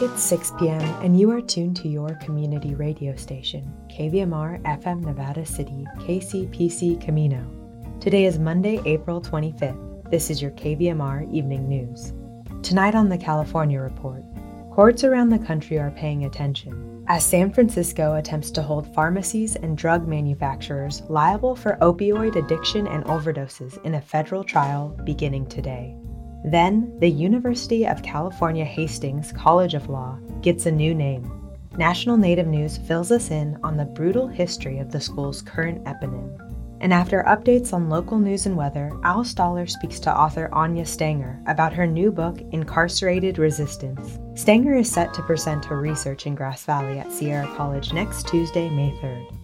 It's 6 p.m., and you are tuned to your community radio station, KVMR FM Nevada City, KCPC Camino. Today is Monday, April 25th. This is your KVMR Evening News. Tonight on the California Report, courts around the country are paying attention as San Francisco attempts to hold pharmacies and drug manufacturers liable for opioid addiction and overdoses in a federal trial beginning today. Then, the University of California Hastings College of Law gets a new name. National Native News fills us in on the brutal history of the school's current eponym. And after updates on local news and weather, Al Stahler speaks to author Anya Stanger about her new book, Incarcerated Resistance. Stanger is set to present her research in Grass Valley at Sierra College next Tuesday, May 3rd.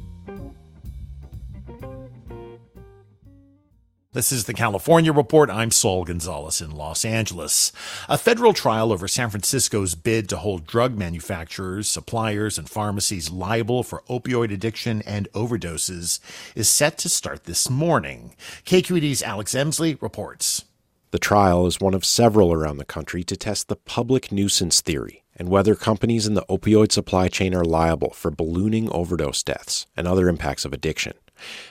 This is the California Report. I'm Saul Gonzalez in Los Angeles. A federal trial over San Francisco's bid to hold drug manufacturers, suppliers, and pharmacies liable for opioid addiction and overdoses is set to start this morning. KQED's Alex Emslie reports. The trial is one of several around the country to test the public nuisance theory and whether companies in the opioid supply chain are liable for ballooning overdose deaths and other impacts of addiction.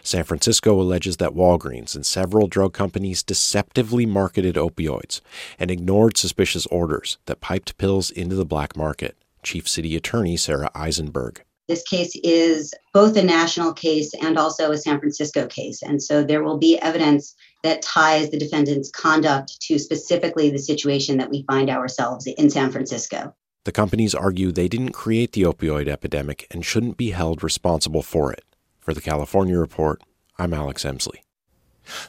San Francisco alleges that Walgreens and several drug companies deceptively marketed opioids and ignored suspicious orders that piped pills into the black market. Chief City Attorney Sarah Eisenberg. This case is both a national case and also a San Francisco case. And so there will be evidence that ties the defendant's conduct to specifically the situation that we find ourselves in San Francisco. The companies argue they didn't create the opioid epidemic and shouldn't be held responsible for it. For the California Report, I'm Alex Emslie.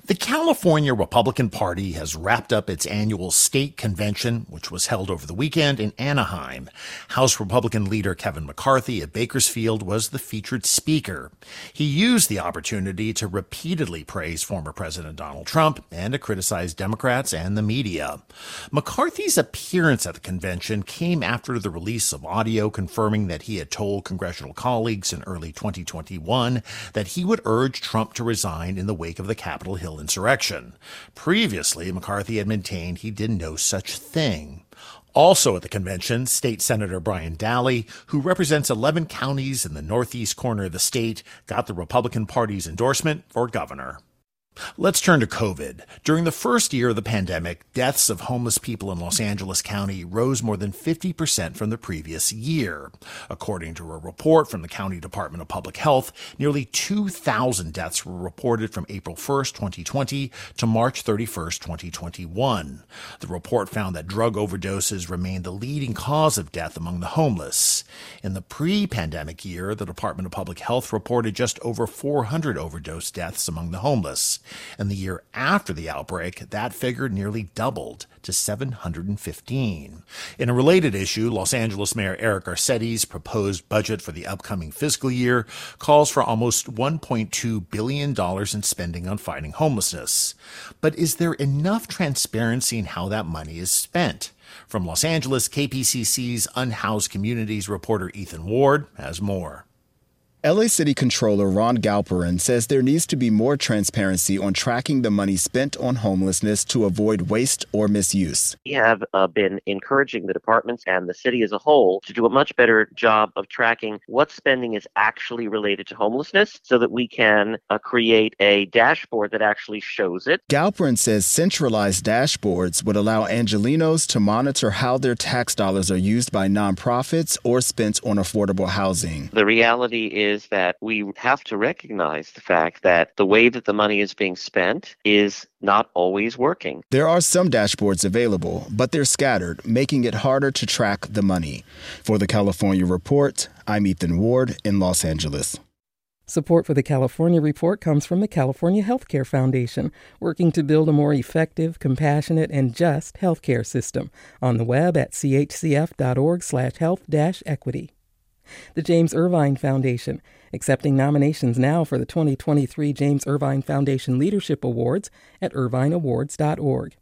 The California Republican Party has wrapped up its annual state convention, which was held over the weekend in Anaheim. House Republican leader Kevin McCarthy of Bakersfield was the featured speaker. He used the opportunity to repeatedly praise former President Donald Trump and to criticize Democrats and the media. McCarthy's appearance at the convention came after the release of audio confirming that he had told congressional colleagues in early 2021 that he would urge Trump to resign in the wake of the Capitol Capitol Hill insurrection. Previously, McCarthy had maintained he did no such thing. Also at the convention, State Senator Brian Dahle, who represents 11 counties in the northeast corner of the state, got the Republican Party's endorsement for governor. Let's turn to COVID. During the first year of the pandemic, deaths of homeless people in Los Angeles County rose more than 50% from the previous year. According to a report from the County Department of Public Health, nearly 2,000 deaths were reported from April 1st, 2020 to March 31st, 2021. The report found that drug overdoses remained the leading cause of death among the homeless. In the pre-pandemic year, the Department of Public Health reported just over 400 overdose deaths among the homeless. And the year after the outbreak, that figure nearly doubled to 715. In a related issue, Los Angeles Mayor Eric Garcetti's proposed budget for the upcoming fiscal year calls for almost $1.2 billion in spending on fighting homelessness. But is there enough transparency in how that money is spent? From Los Angeles, KPCC's Unhoused Communities reporter Ethan Ward has more. LA City Controller Ron Galperin says there needs to be more transparency on tracking the money spent on homelessness to avoid waste or misuse. We have uh, been encouraging the departments and the city as a whole to do a much better job of tracking what spending is actually related to homelessness so that we can uh, create a dashboard that actually shows it. Galperin says centralized dashboards would allow Angelenos to monitor how their tax dollars are used by nonprofits or spent on affordable housing. The reality is is that we have to recognize the fact that the way that the money is being spent is not always working. There are some dashboards available, but they're scattered, making it harder to track the money. For the California Report, I'm Ethan Ward in Los Angeles. Support for the California Report comes from the California Healthcare Foundation, working to build a more effective, compassionate, and just healthcare system. On the web at chcf.org/health-equity the James Irvine Foundation, accepting nominations now for the 2023 James Irvine Foundation Leadership Awards at irvineawards.org.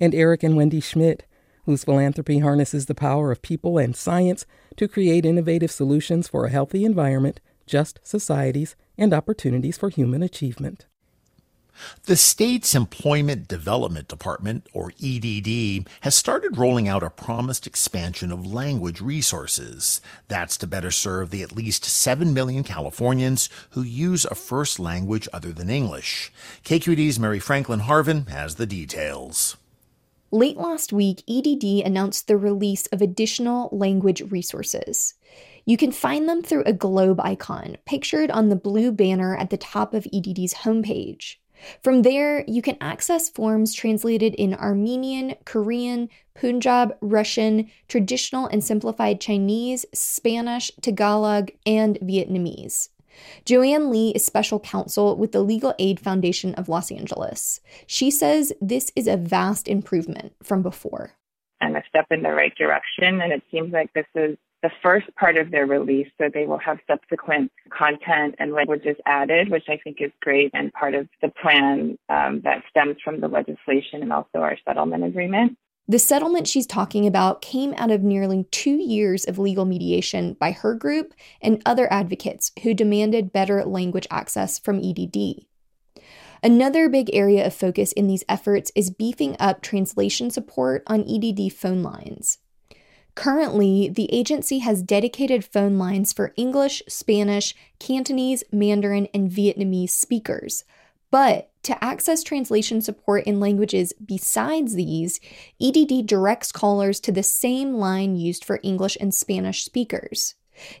And Eric and Wendy Schmidt, whose philanthropy harnesses the power of people and science to create innovative solutions for a healthy environment, just societies, and opportunities for human achievement. The state's Employment Development Department, or EDD, has started rolling out a promised expansion of language resources. That's to better serve the at least 7 million Californians who use a first language other than English. KQED's Mary Franklin Harvin has the details. Late last week, EDD announced the release of additional language resources. You can find them through a globe icon pictured on the blue banner at the top of EDD's homepage. From there, you can access forms translated in Armenian, Korean, Punjab, Russian, traditional and simplified Chinese, Spanish, Tagalog, and Vietnamese. Joanne Lee is special counsel with the Legal Aid Foundation of Los Angeles. She says this is a vast improvement from before. And a step in the right direction, and it seems like this is the first part of their release, so they will have subsequent content and languages added, which I think is great and part of the plan um, that stems from the legislation and also our settlement agreement. The settlement she's talking about came out of nearly two years of legal mediation by her group and other advocates who demanded better language access from EDD. Another big area of focus in these efforts is beefing up translation support on EDD phone lines. Currently, the agency has dedicated phone lines for English, Spanish, Cantonese, Mandarin, and Vietnamese speakers. But to access translation support in languages besides these, EDD directs callers to the same line used for English and Spanish speakers.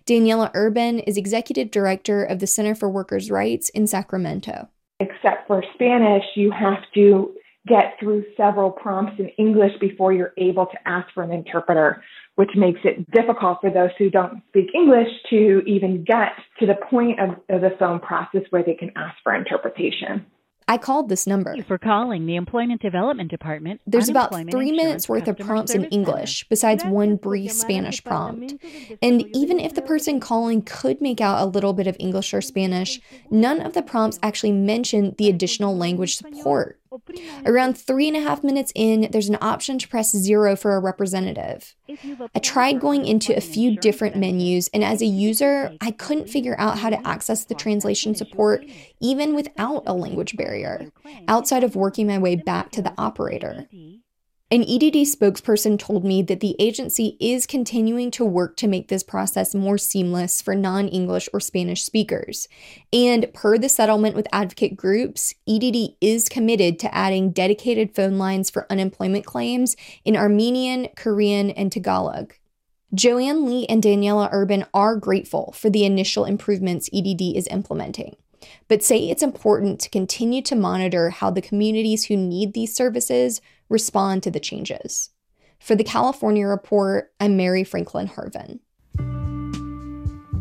Daniela Urban is executive director of the Center for Workers' Rights in Sacramento. Except for Spanish, you have to get through several prompts in English before you're able to ask for an interpreter which makes it difficult for those who don't speak English to even get to the point of, of the phone process where they can ask for interpretation. I called this number. Thank you for calling the Employment Development Department. There's about three minutes worth of prompts in English, besides one brief Spanish prompt. And even if the person calling could make out a little bit of English or Spanish, none of the prompts actually mention the additional language support. Around three and a half minutes in, there's an option to press zero for a representative. I tried going into a few different menus, and as a user, I couldn't figure out how to access the translation support even without a language barrier, outside of working my way back to the operator. An EDD spokesperson told me that the agency is continuing to work to make this process more seamless for non English or Spanish speakers. And per the settlement with advocate groups, EDD is committed to adding dedicated phone lines for unemployment claims in Armenian, Korean, and Tagalog. Joanne Lee and Daniela Urban are grateful for the initial improvements EDD is implementing but say it's important to continue to monitor how the communities who need these services respond to the changes. For the California Report, I'm Mary Franklin Harvin.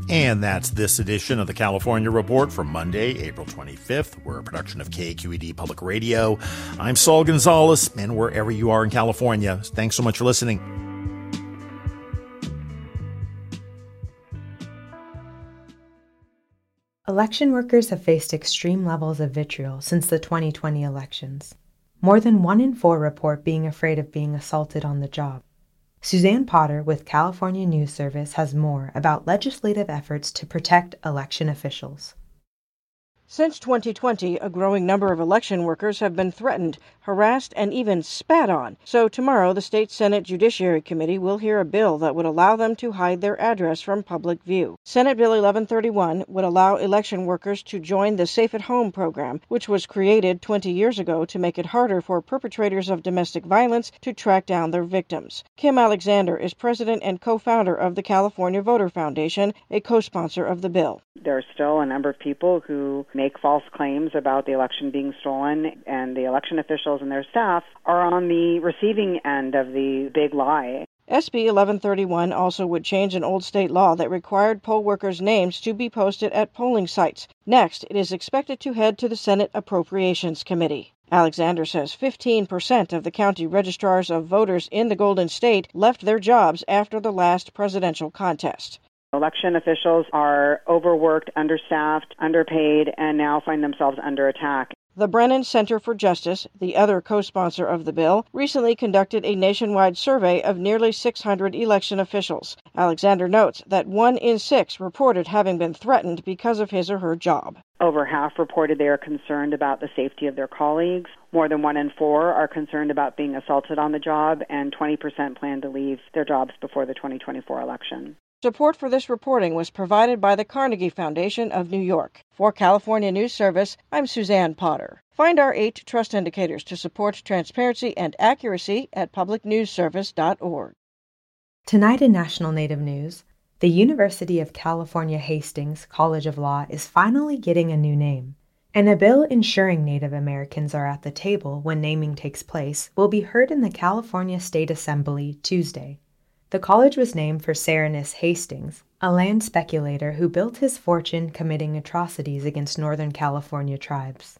And that's this edition of the California Report for Monday, April 25th. We're a production of KQED Public Radio. I'm Saul Gonzalez, and wherever you are in California, thanks so much for listening. Election workers have faced extreme levels of vitriol since the 2020 elections. More than one in four report being afraid of being assaulted on the job. Suzanne Potter with California News Service has more about legislative efforts to protect election officials. Since 2020, a growing number of election workers have been threatened, harassed, and even spat on. So tomorrow, the state Senate Judiciary Committee will hear a bill that would allow them to hide their address from public view. Senate Bill 1131 would allow election workers to join the Safe at Home program, which was created 20 years ago to make it harder for perpetrators of domestic violence to track down their victims. Kim Alexander is president and co-founder of the California Voter Foundation, a co-sponsor of the bill. There are still a number of people who make false claims about the election being stolen, and the election officials and their staff are on the receiving end of the big lie. SB 1131 also would change an old state law that required poll workers' names to be posted at polling sites. Next, it is expected to head to the Senate Appropriations Committee. Alexander says 15% of the county registrars of voters in the Golden State left their jobs after the last presidential contest. Election officials are overworked, understaffed, underpaid, and now find themselves under attack. The Brennan Center for Justice, the other co sponsor of the bill, recently conducted a nationwide survey of nearly 600 election officials. Alexander notes that one in six reported having been threatened because of his or her job. Over half reported they are concerned about the safety of their colleagues. More than one in four are concerned about being assaulted on the job, and 20% plan to leave their jobs before the 2024 election. Support for this reporting was provided by the Carnegie Foundation of New York. For California News Service, I'm Suzanne Potter. Find our eight trust indicators to support transparency and accuracy at publicnewsservice.org. Tonight in National Native News, the University of California Hastings College of Law is finally getting a new name. And a bill ensuring Native Americans are at the table when naming takes place will be heard in the California State Assembly Tuesday. The college was named for Serranus Hastings, a land speculator who built his fortune committing atrocities against Northern California tribes.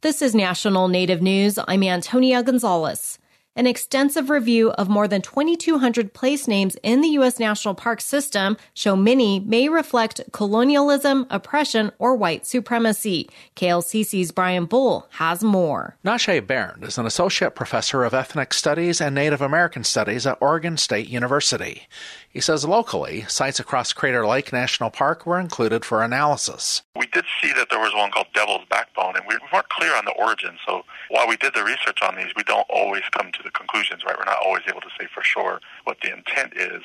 This is National Native News. I'm Antonia Gonzales. An extensive review of more than 2,200 place names in the U.S. National Park system show many may reflect colonialism, oppression, or white supremacy. KLCC's Brian Bull has more. Natchee Barnd is an associate professor of ethnic studies and Native American studies at Oregon State University. He says locally, sites across Crater Lake National Park were included for analysis. We did see that there was one called Devil's Backbone, and we weren't clear on the origin. So while we did the research on these, we don't always come to the conclusions, right? We're not always able to say for sure what the intent is.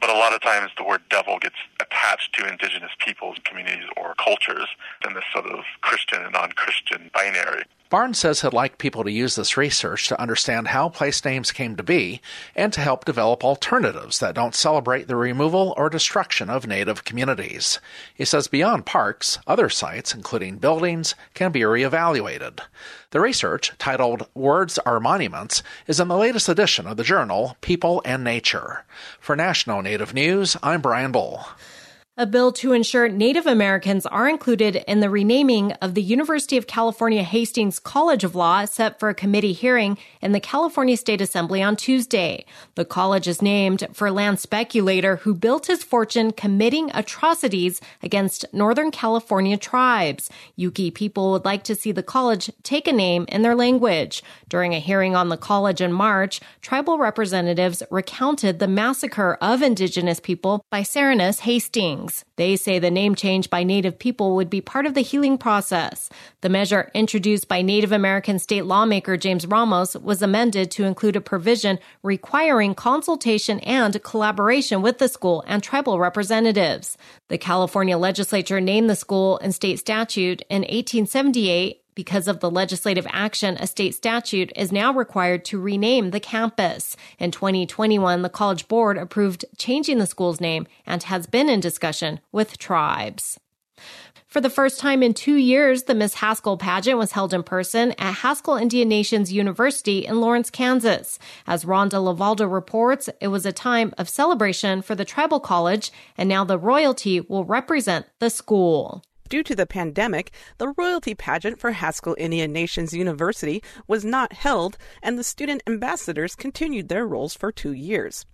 But a lot of times the word devil gets attached to indigenous peoples, communities, or cultures in this sort of Christian and non Christian binary. Barnd says he'd like people to use this research to understand how place names came to be and to help develop alternatives that don't celebrate the removal or destruction of native communities. He says beyond parks, other sites, including buildings, can be reevaluated. The research, titled Words Are Monuments, is in the latest edition of the journal People and Nature. For National Native News, I'm Brian Bull a bill to ensure Native Americans are included in the renaming of the University of California Hastings College of Law set for a committee hearing in the California State Assembly on Tuesday. The college is named for land speculator who built his fortune committing atrocities against Northern California tribes. Yuki people would like to see the college take a name in their language. During a hearing on the college in March, tribal representatives recounted the massacre of indigenous people by Serranus Hastings. They say the name change by Native people would be part of the healing process. The measure introduced by Native American state lawmaker James Ramos was amended to include a provision requiring consultation and collaboration with the school and tribal representatives. The California legislature named the school in state statute in 1878 because of the legislative action, a state statute is now required to rename the campus. In 2021, the College Board approved changing the school's name and has been in discussion with tribes. For the first time in two years, the Miss Haskell pageant was held in person at Haskell Indian Nations University in Lawrence, Kansas. As Rhonda LeValdo reports, it was a time of celebration for the tribal college, and now the royalty will represent the school. Due to the pandemic, the royalty pageant for Haskell Indian Nations University was not held, and the student ambassadors continued their roles for two years.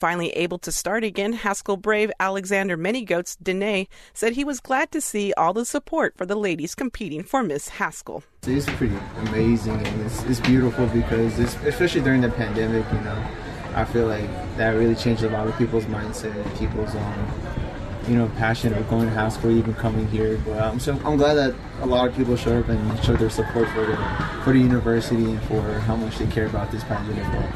Finally able to start again, Haskell Brave Alexander Manygoats Dene said he was glad to see all the support for the ladies competing for Miss Haskell. It's pretty amazing and it's, it's beautiful because, especially during the pandemic, you know, I feel like that really changed a lot of people's mindset and people's um, you know, passion of going to high school, even coming here. But um, so I'm glad that a lot of people showed up and showed their support for the for the university and for how much they care about this pageant as well.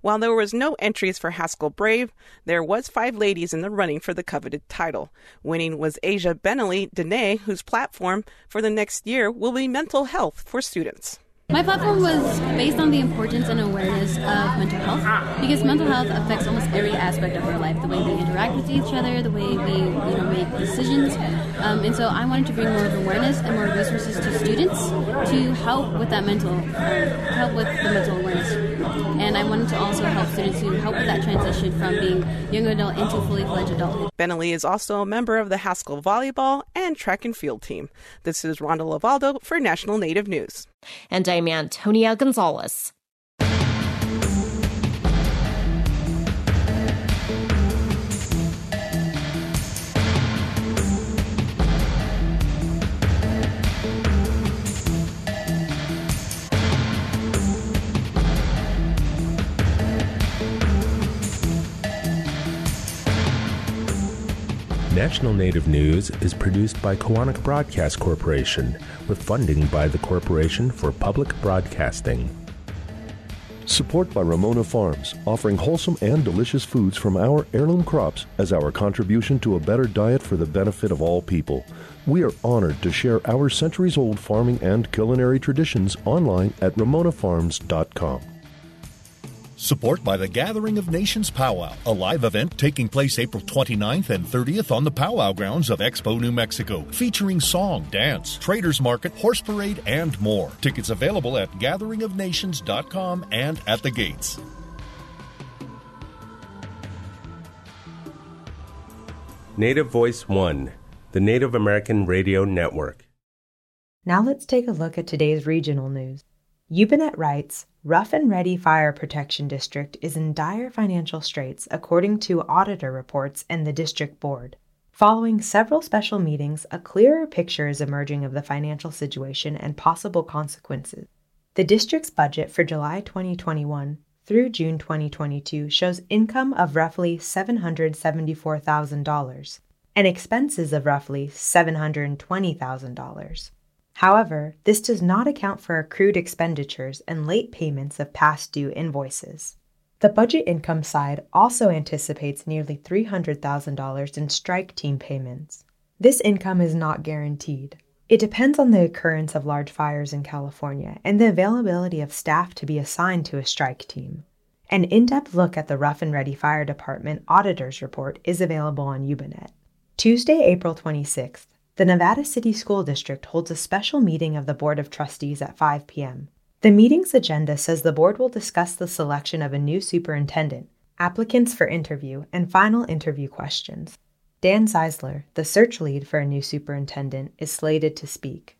While there was no entries for Haskell Brave, there was five ladies in the running for the coveted title. Winning was Asia Benelli Dene, whose platform for the next year will be mental health for students. My platform was based on the importance and awareness of mental health because mental health affects almost every aspect of our life the way we interact with each other, the way we you know, make decisions. Um, and so I wanted to bring more awareness and more resources to students to help with that mental, uh, help with the mental awareness. And I wanted to also help students to help with that transition from being young adult into fully fledged adulthood. Benelli is also a member of the Haskell volleyball and track and field team. This is Rhonda LeValdo for National Native News. And I'm Antonia Gonzales. National Native News is produced by Koahnic Broadcast Corporation with funding by the Corporation for Public Broadcasting. Support by Ramona Farms, offering wholesome and delicious foods from our heirloom crops as our contribution to a better diet for the benefit of all people. We are honored to share our centuries old farming and culinary traditions online at ramonafarms.com. Support by the Gathering of Nations Powwow, a live event taking place April 29th and 30th on the Powwow grounds of Expo, New Mexico, featuring song, dance, traders market, horse parade, and more. Tickets available at gatheringofnations.com and at the gates. Native Voice One, the Native American Radio Network. Now let's take a look at today's regional news. Yubanet writes Rough and Ready Fire Protection District is in dire financial straits, according to auditor reports and the district board. Following several special meetings, a clearer picture is emerging of the financial situation and possible consequences. The district's budget for July 2021 through June 2022 shows income of roughly $774,000 and expenses of roughly $720,000. However, this does not account for accrued expenditures and late payments of past due invoices. The budget income side also anticipates nearly $300,000 in strike team payments. This income is not guaranteed. It depends on the occurrence of large fires in California and the availability of staff to be assigned to a strike team. An in depth look at the Rough and Ready Fire Department Auditor's Report is available on Yubanet. Tuesday, April 26th, the Nevada City School District holds a special meeting of the Board of Trustees at 5 p.m. The meeting's agenda says the board will discuss the selection of a new superintendent, applicants for interview, and final interview questions. Dan Zeisler, the search lead for a new superintendent, is slated to speak.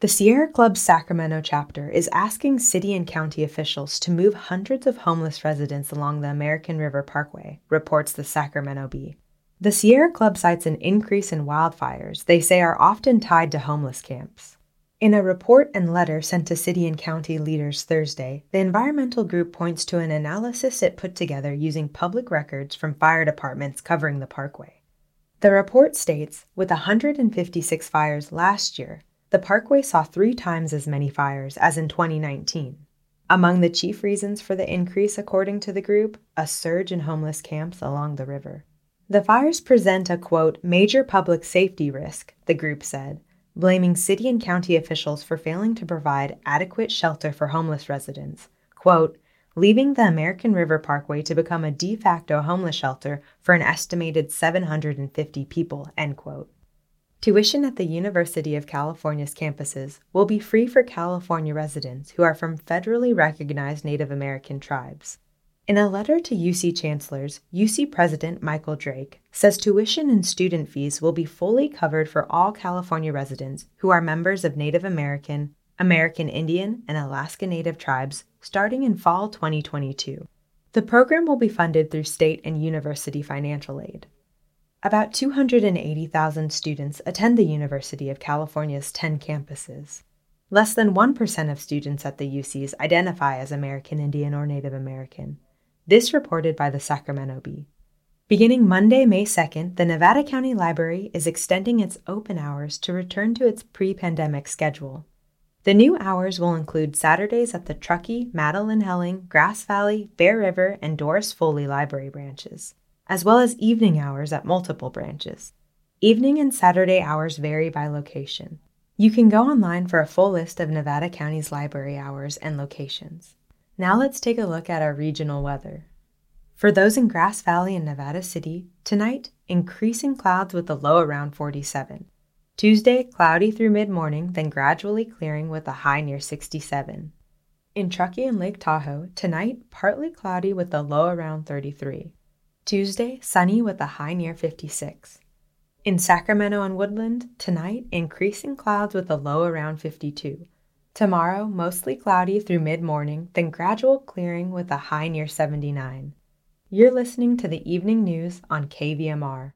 The Sierra Club Sacramento chapter is asking city and county officials to move hundreds of homeless residents along the American River Parkway, reports the Sacramento Bee. The Sierra Club cites an increase in wildfires they say are often tied to homeless camps. In a report and letter sent to city and county leaders Thursday, the environmental group points to an analysis it put together using public records from fire departments covering the parkway. The report states with 156 fires last year, the parkway saw three times as many fires as in 2019. Among the chief reasons for the increase, according to the group, a surge in homeless camps along the river. The fires present a quote, major public safety risk, the group said, blaming city and county officials for failing to provide adequate shelter for homeless residents. Quote, leaving the American River Parkway to become a de facto homeless shelter for an estimated 750 people, end quote. Tuition at the University of California's campuses will be free for California residents who are from federally recognized Native American tribes. In a letter to UC chancellors, UC President Michael Drake says tuition and student fees will be fully covered for all California residents who are members of Native American, American Indian, and Alaska Native tribes starting in fall 2022. The program will be funded through state and university financial aid. About 280,000 students attend the University of California's 10 campuses. Less than 1% of students at the UCs identify as American Indian or Native American. This reported by the Sacramento Bee. Beginning Monday, May 2nd, the Nevada County Library is extending its open hours to return to its pre pandemic schedule. The new hours will include Saturdays at the Truckee, Madelyn Helling, Grass Valley, Bear River, and Doris Foley Library branches, as well as evening hours at multiple branches. Evening and Saturday hours vary by location. You can go online for a full list of Nevada County's library hours and locations. Now let's take a look at our regional weather. For those in Grass Valley and Nevada City, tonight, increasing clouds with a low around 47. Tuesday, cloudy through mid morning, then gradually clearing with a high near 67. In Truckee and Lake Tahoe, tonight, partly cloudy with a low around 33. Tuesday, sunny with a high near 56. In Sacramento and Woodland, tonight, increasing clouds with a low around 52. Tomorrow, mostly cloudy through mid morning, then gradual clearing with a high near 79. You're listening to the evening news on KVMR.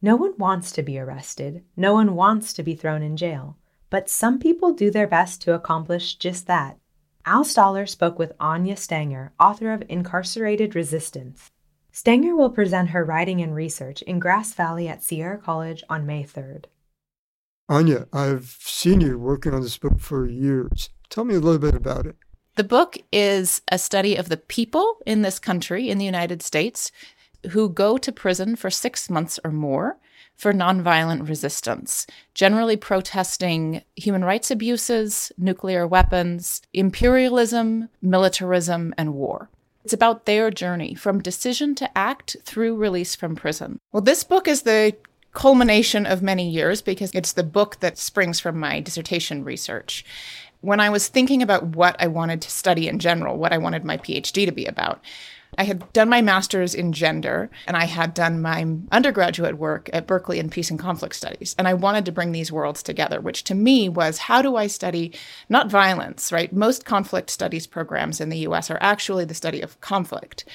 No one wants to be arrested, no one wants to be thrown in jail, but some people do their best to accomplish just that. Al Stahler spoke with Anya Stanger, author of Incarcerated Resistance. Stanger will present her writing and research in Grass Valley at Sierra College on May 3rd. Anya, I've seen you working on this book for years. Tell me a little bit about it. The book is a study of the people in this country, in the United States, who go to prison for six months or more for nonviolent resistance, generally protesting human rights abuses, nuclear weapons, imperialism, militarism, and war. It's about their journey from decision to act through release from prison. Well, this book is the culmination of many years because it's the book that springs from my dissertation research. When I was thinking about what I wanted to study in general, what I wanted my PhD to be about, I had done my master's in gender and I had done my undergraduate work at Berkeley in peace and conflict studies. And I wanted to bring these worlds together, which to me was how do I study not violence, right? Most conflict studies programs in the US are actually the study of conflict.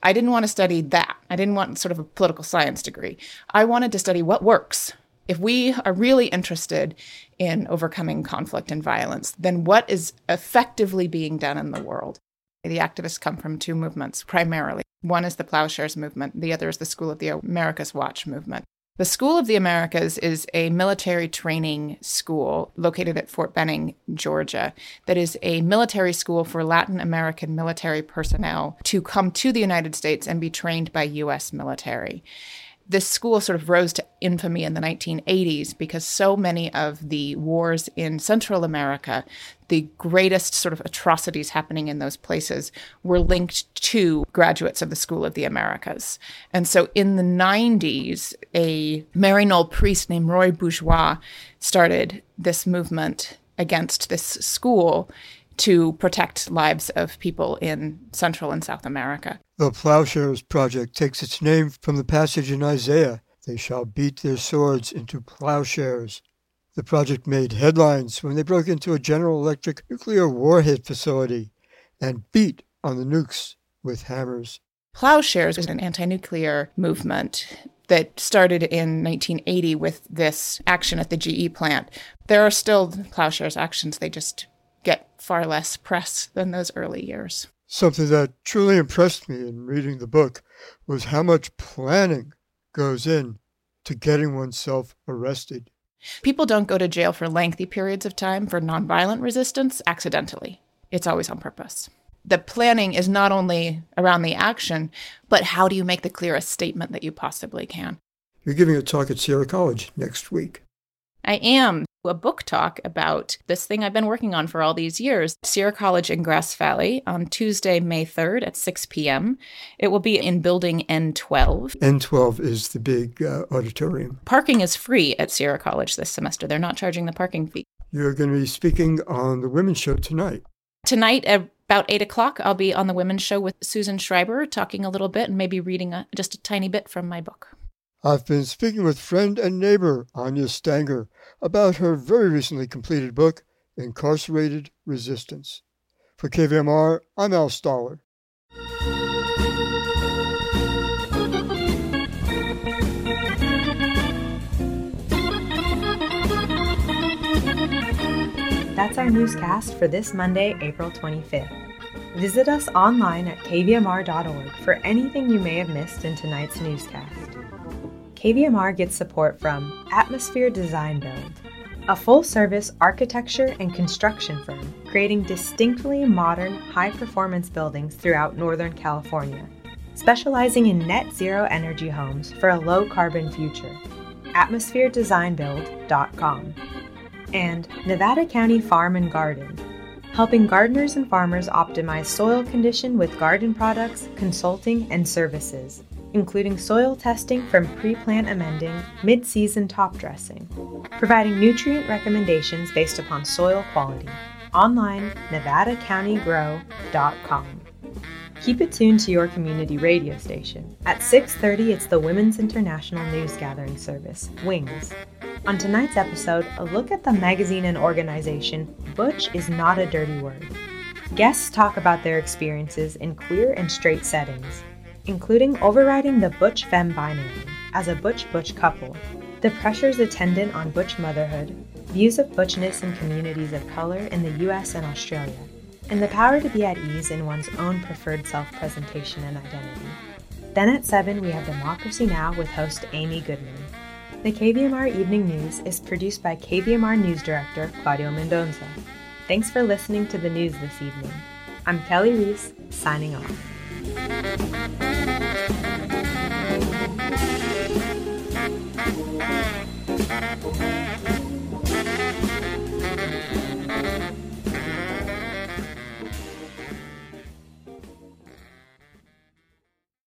I didn't want to study that. I didn't want sort of a political science degree. I wanted to study what works. If we are really interested in overcoming conflict and violence, then what is effectively being done in the world? The activists come from two movements primarily. One is the Plowshares movement, the other is the School of the Americas Watch movement. The School of the Americas is a military training school located at Fort Benning, Georgia, that is a military school for Latin American military personnel to come to the United States and be trained by U.S. military this school sort of rose to infamy in the 1980s because so many of the wars in Central America, the greatest sort of atrocities happening in those places, were linked to graduates of the School of the Americas. And so in the 90s, a Maryknoll priest named Roy Bourgeois started this movement against this school to protect lives of people in Central and South America. The Plowshares Project takes its name from the passage in Isaiah They shall beat their swords into plowshares. The project made headlines when they broke into a General Electric nuclear warhead facility and beat on the nukes with hammers. Plowshares is an anti nuclear movement that started in 1980 with this action at the GE plant. There are still plowshares actions, they just get far less press than those early years. Something that truly impressed me in reading the book was how much planning goes in to getting oneself arrested. People don't go to jail for lengthy periods of time for nonviolent resistance accidentally. It's always on purpose. The planning is not only around the action, but how do you make the clearest statement that you possibly can? You're giving a talk at Sierra College next week. I am a book talk about this thing I've been working on for all these years. Sierra College in Grass Valley on Tuesday, May 3rd at 6 p.m. It will be in building N12. N12 is the big uh, auditorium. Parking is free at Sierra College this semester. They're not charging the parking fee. You're going to be speaking on the Women's Show tonight. Tonight at about 8 o'clock, I'll be on the Women's Show with Susan Schreiber, talking a little bit and maybe reading a, just a tiny bit from my book. I've been speaking with friend and neighbor Anya Stanger about her very recently completed book, Incarcerated Resistance. For KVMR, I'm Al Stahler. That's our newscast for this Monday, April 25th. Visit us online at kvmr.org for anything you may have missed in tonight's newscast. KVMR gets support from Atmosphere Design Build, a full service architecture and construction firm creating distinctly modern, high performance buildings throughout Northern California, specializing in net zero energy homes for a low carbon future. AtmosphereDesignBuild.com. And Nevada County Farm and Garden, helping gardeners and farmers optimize soil condition with garden products, consulting, and services including soil testing from pre plant amending, mid season top dressing, providing nutrient recommendations based upon soil quality. Online, nevadacountygrow.com. Keep it tuned to your community radio station. At 6:30 it's the Women's International News Gathering Service, WINGS. On tonight's episode, a look at the magazine and organization Butch is not a dirty word. Guests talk about their experiences in queer and straight settings, including overriding the butch femme binary as a butch-butch couple, the pressures attendant on butch motherhood, views of butchness in communities of color in the US and Australia, and the power to be at ease in one's own preferred self-presentation and identity. Then at 7, we have Democracy Now! with host Amy Goodman. The KVMR Evening News is produced by KVMR News Director Claudio Mendonza. Thanks for listening to the news this evening. I'm Kelly Reese, signing off.